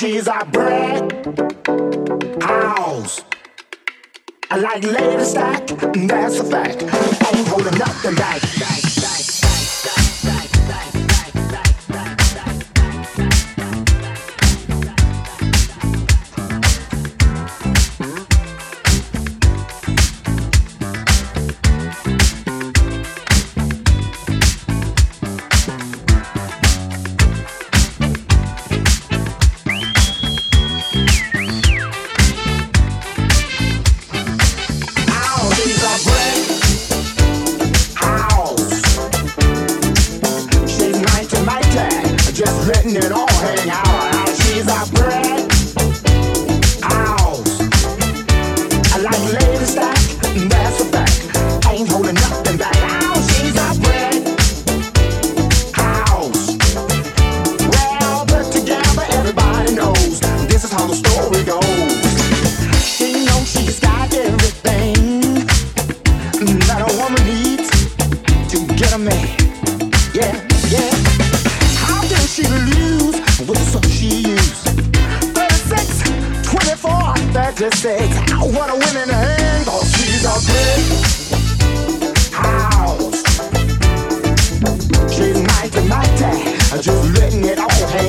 she's a brick house. I like lady stack, that's a fact. Ain't holding nothing back.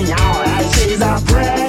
sing out as she's a.